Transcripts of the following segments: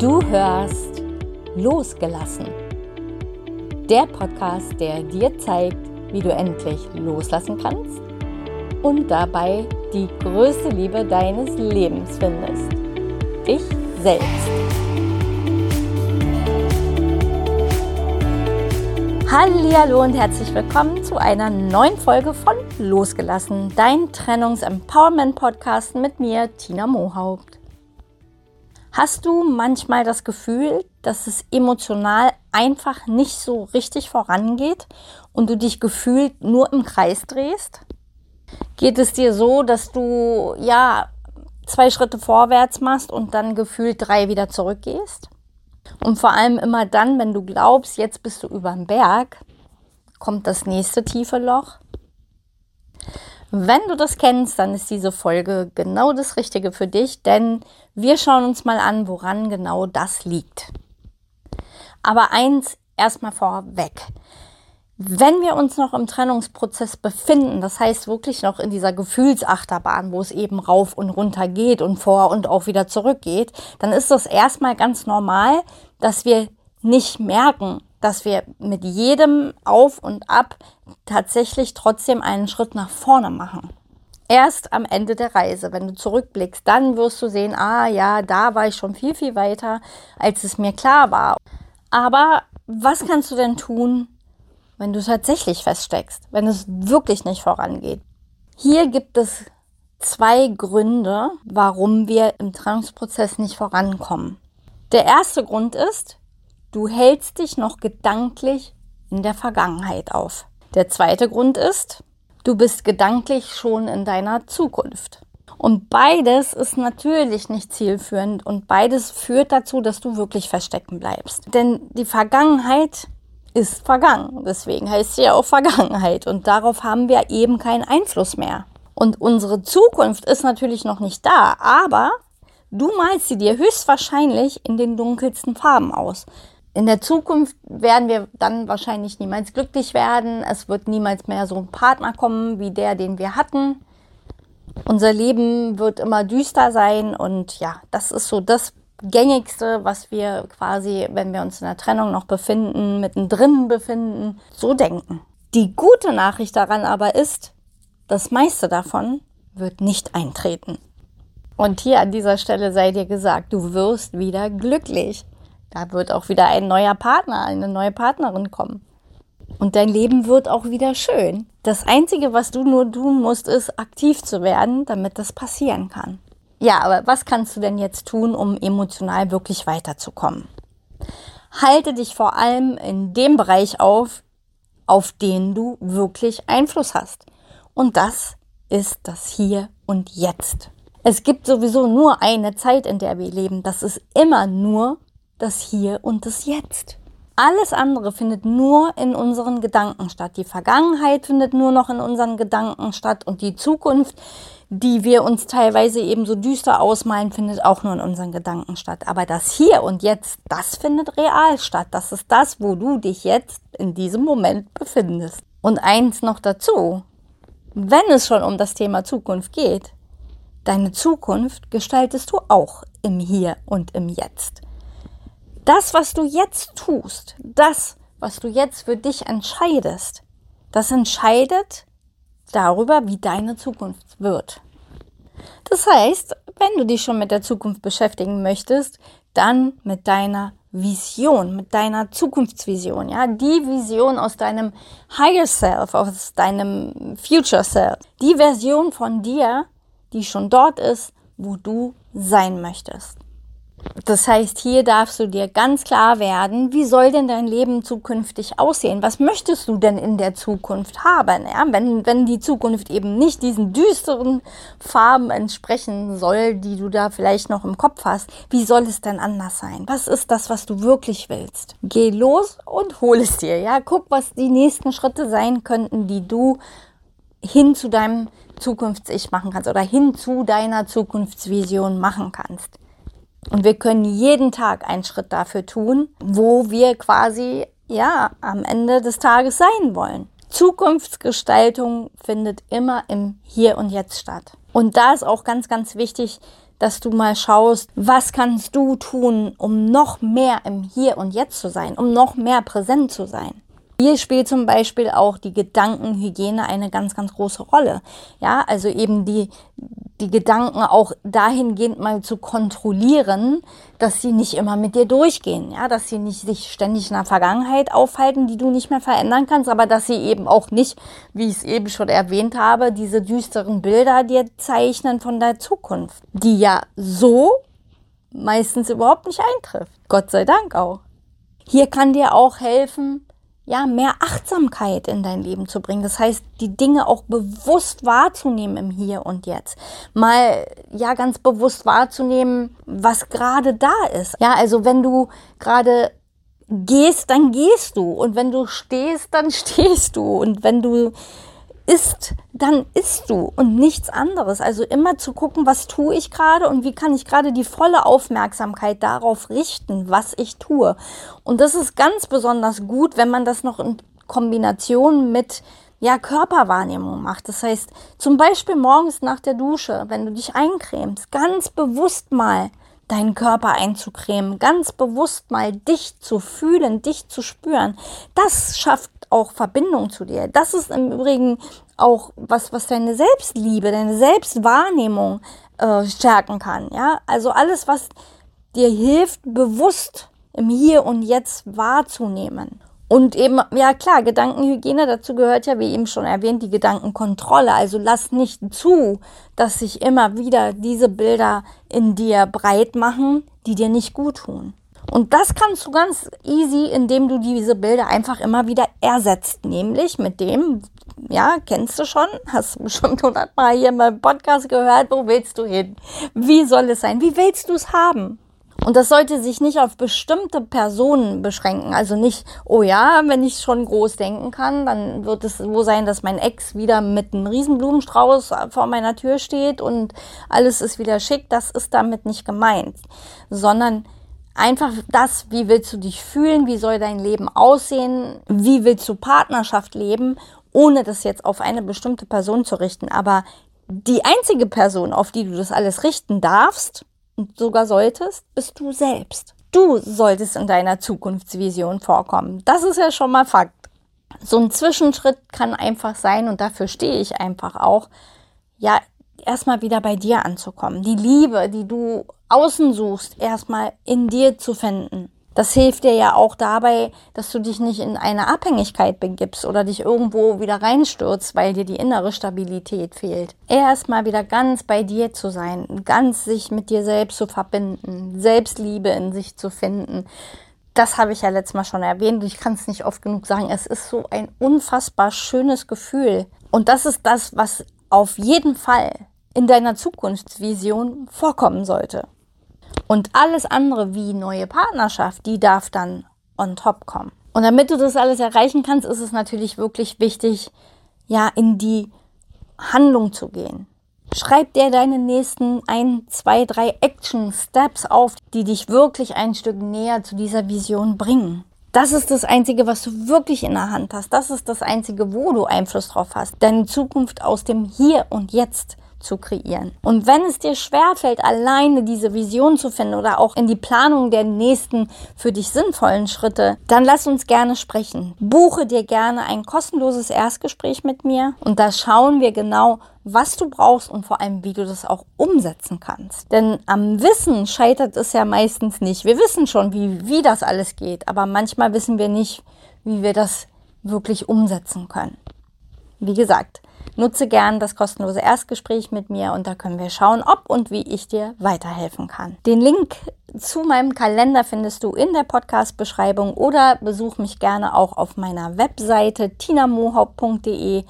Du hörst Losgelassen. Der Podcast, der dir zeigt, wie du endlich loslassen kannst und dabei die größte Liebe deines Lebens findest. Dich selbst. Hallo und herzlich willkommen zu einer neuen Folge von Losgelassen, dein Trennungs-Empowerment-Podcast mit mir, Tina Mohaupt. Hast du manchmal das Gefühl, dass es emotional einfach nicht so richtig vorangeht und du dich gefühlt nur im Kreis drehst? Geht es dir so, dass du ja zwei Schritte vorwärts machst und dann gefühlt drei wieder zurückgehst? Und vor allem immer dann, wenn du glaubst, jetzt bist du über den Berg, kommt das nächste tiefe Loch. Wenn du das kennst, dann ist diese Folge genau das Richtige für dich, denn wir schauen uns mal an, woran genau das liegt. Aber eins erstmal vorweg. Wenn wir uns noch im Trennungsprozess befinden, das heißt wirklich noch in dieser Gefühlsachterbahn, wo es eben rauf und runter geht und vor und auch wieder zurückgeht, dann ist das erstmal ganz normal, dass wir nicht merken, dass wir mit jedem Auf und Ab tatsächlich trotzdem einen Schritt nach vorne machen. Erst am Ende der Reise, wenn du zurückblickst, dann wirst du sehen, ah ja, da war ich schon viel, viel weiter, als es mir klar war. Aber was kannst du denn tun, wenn du tatsächlich feststeckst, wenn es wirklich nicht vorangeht? Hier gibt es zwei Gründe, warum wir im Trennungsprozess nicht vorankommen. Der erste Grund ist, Du hältst dich noch gedanklich in der Vergangenheit auf. Der zweite Grund ist, du bist gedanklich schon in deiner Zukunft. Und beides ist natürlich nicht zielführend und beides führt dazu, dass du wirklich verstecken bleibst. Denn die Vergangenheit ist vergangen. Deswegen heißt sie ja auch Vergangenheit. Und darauf haben wir eben keinen Einfluss mehr. Und unsere Zukunft ist natürlich noch nicht da, aber du malst sie dir höchstwahrscheinlich in den dunkelsten Farben aus in der Zukunft werden wir dann wahrscheinlich niemals glücklich werden. Es wird niemals mehr so ein Partner kommen wie der, den wir hatten. Unser Leben wird immer düster sein und ja, das ist so das gängigste, was wir quasi, wenn wir uns in der Trennung noch befinden, mittendrin befinden, so denken. Die gute Nachricht daran aber ist, das meiste davon wird nicht eintreten. Und hier an dieser Stelle sei dir gesagt, du wirst wieder glücklich. Da wird auch wieder ein neuer Partner, eine neue Partnerin kommen. Und dein Leben wird auch wieder schön. Das Einzige, was du nur tun musst, ist aktiv zu werden, damit das passieren kann. Ja, aber was kannst du denn jetzt tun, um emotional wirklich weiterzukommen? Halte dich vor allem in dem Bereich auf, auf den du wirklich Einfluss hast. Und das ist das Hier und Jetzt. Es gibt sowieso nur eine Zeit, in der wir leben. Das ist immer nur das Hier und das Jetzt. Alles andere findet nur in unseren Gedanken statt. Die Vergangenheit findet nur noch in unseren Gedanken statt und die Zukunft, die wir uns teilweise eben so düster ausmalen, findet auch nur in unseren Gedanken statt. Aber das Hier und Jetzt, das findet real statt. Das ist das, wo du dich jetzt in diesem Moment befindest. Und eins noch dazu, wenn es schon um das Thema Zukunft geht, deine Zukunft gestaltest du auch im Hier und im Jetzt das, was du jetzt tust, das, was du jetzt für dich entscheidest, das entscheidet darüber, wie deine Zukunft wird. Das heißt, wenn du dich schon mit der Zukunft beschäftigen möchtest, dann mit deiner Vision, mit deiner Zukunftsvision, ja, die Vision aus deinem Higher Self, aus deinem Future Self, die Version von dir, die schon dort ist, wo du sein möchtest. Das heißt, hier darfst du dir ganz klar werden, wie soll denn dein Leben zukünftig aussehen? Was möchtest du denn in der Zukunft haben? Ja, wenn, wenn die Zukunft eben nicht diesen düsteren Farben entsprechen soll, die du da vielleicht noch im Kopf hast, wie soll es denn anders sein? Was ist das, was du wirklich willst? Geh los und hol es dir. Ja, guck, was die nächsten Schritte sein könnten, die du hin zu deinem Zukunfts-Ich machen kannst oder hin zu deiner Zukunftsvision machen kannst. Und wir können jeden Tag einen Schritt dafür tun, wo wir quasi, ja, am Ende des Tages sein wollen. Zukunftsgestaltung findet immer im Hier und Jetzt statt. Und da ist auch ganz, ganz wichtig, dass du mal schaust, was kannst du tun, um noch mehr im Hier und Jetzt zu sein, um noch mehr präsent zu sein. Hier spielt zum Beispiel auch die Gedankenhygiene eine ganz, ganz große Rolle. Ja, also eben die, die Gedanken auch dahingehend mal zu kontrollieren, dass sie nicht immer mit dir durchgehen, ja, dass sie nicht sich ständig in der Vergangenheit aufhalten, die du nicht mehr verändern kannst, aber dass sie eben auch nicht, wie ich es eben schon erwähnt habe, diese düsteren Bilder dir zeichnen von der Zukunft, die ja so meistens überhaupt nicht eintrifft. Gott sei Dank auch. Hier kann dir auch helfen, ja, mehr Achtsamkeit in dein Leben zu bringen. Das heißt, die Dinge auch bewusst wahrzunehmen im Hier und Jetzt. Mal, ja, ganz bewusst wahrzunehmen, was gerade da ist. Ja, also wenn du gerade gehst, dann gehst du. Und wenn du stehst, dann stehst du. Und wenn du isst, dann isst du und nichts anderes. Also immer zu gucken, was tue ich gerade und wie kann ich gerade die volle Aufmerksamkeit darauf richten, was ich tue. Und das ist ganz besonders gut, wenn man das noch in Kombination mit ja, Körperwahrnehmung macht. Das heißt, zum Beispiel morgens nach der Dusche, wenn du dich eincremst, ganz bewusst mal deinen Körper einzucremen, ganz bewusst mal dich zu fühlen, dich zu spüren. Das schafft auch Verbindung zu dir. Das ist im Übrigen auch was, was deine Selbstliebe, deine Selbstwahrnehmung äh, stärken kann. Ja, also alles, was dir hilft, bewusst im Hier und Jetzt wahrzunehmen. Und eben, ja klar, Gedankenhygiene, dazu gehört ja, wie eben schon erwähnt, die Gedankenkontrolle. Also lass nicht zu, dass sich immer wieder diese Bilder in dir breit machen, die dir nicht gut tun. Und das kannst du ganz easy, indem du diese Bilder einfach immer wieder ersetzt, nämlich mit dem, ja, kennst du schon, hast du bestimmt hundertmal hier in meinem Podcast gehört, wo willst du hin? Wie soll es sein? Wie willst du es haben? Und das sollte sich nicht auf bestimmte Personen beschränken. Also nicht, oh ja, wenn ich schon groß denken kann, dann wird es so sein, dass mein Ex wieder mit einem Riesenblumenstrauß vor meiner Tür steht und alles ist wieder schick. Das ist damit nicht gemeint, sondern einfach das, wie willst du dich fühlen, wie soll dein Leben aussehen, wie willst du Partnerschaft leben, ohne das jetzt auf eine bestimmte Person zu richten. Aber die einzige Person, auf die du das alles richten darfst und sogar solltest, bist du selbst. Du solltest in deiner Zukunftsvision vorkommen. Das ist ja schon mal Fakt. So ein Zwischenschritt kann einfach sein und dafür stehe ich einfach auch. Ja, erstmal wieder bei dir anzukommen. Die Liebe, die du außen suchst, erstmal in dir zu finden. Das hilft dir ja auch dabei, dass du dich nicht in eine Abhängigkeit begibst oder dich irgendwo wieder reinstürzt, weil dir die innere Stabilität fehlt. Erstmal wieder ganz bei dir zu sein, ganz sich mit dir selbst zu verbinden, Selbstliebe in sich zu finden. Das habe ich ja letztes Mal schon erwähnt. Ich kann es nicht oft genug sagen. Es ist so ein unfassbar schönes Gefühl. Und das ist das, was auf jeden Fall in deiner Zukunftsvision vorkommen sollte. Und alles andere wie neue Partnerschaft, die darf dann on top kommen. Und damit du das alles erreichen kannst, ist es natürlich wirklich wichtig, ja, in die Handlung zu gehen. Schreib dir deine nächsten ein, zwei, drei Action Steps auf, die dich wirklich ein Stück näher zu dieser Vision bringen. Das ist das Einzige, was du wirklich in der Hand hast. Das ist das Einzige, wo du Einfluss drauf hast. Deine Zukunft aus dem Hier und Jetzt zu kreieren. Und wenn es dir schwerfällt, alleine diese Vision zu finden oder auch in die Planung der nächsten für dich sinnvollen Schritte, dann lass uns gerne sprechen. Buche dir gerne ein kostenloses Erstgespräch mit mir und da schauen wir genau, was du brauchst und vor allem, wie du das auch umsetzen kannst. Denn am Wissen scheitert es ja meistens nicht. Wir wissen schon, wie, wie das alles geht, aber manchmal wissen wir nicht, wie wir das wirklich umsetzen können. Wie gesagt, Nutze gern das kostenlose Erstgespräch mit mir und da können wir schauen, ob und wie ich dir weiterhelfen kann. Den Link zu meinem Kalender findest du in der Podcast-Beschreibung oder besuch mich gerne auch auf meiner Webseite tinamohaupt.de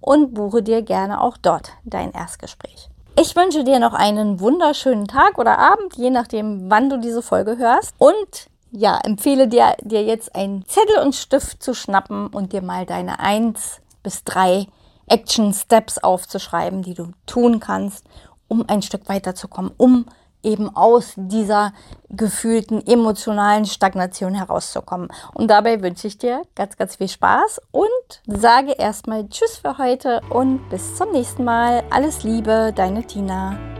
und buche dir gerne auch dort dein Erstgespräch. Ich wünsche dir noch einen wunderschönen Tag oder Abend, je nachdem, wann du diese Folge hörst. Und ja, empfehle dir, dir jetzt einen Zettel und Stift zu schnappen und dir mal deine 1 bis 3 Action Steps aufzuschreiben, die du tun kannst, um ein Stück weiterzukommen, um eben aus dieser gefühlten emotionalen Stagnation herauszukommen. Und dabei wünsche ich dir ganz, ganz viel Spaß und sage erstmal Tschüss für heute und bis zum nächsten Mal. Alles Liebe, deine Tina.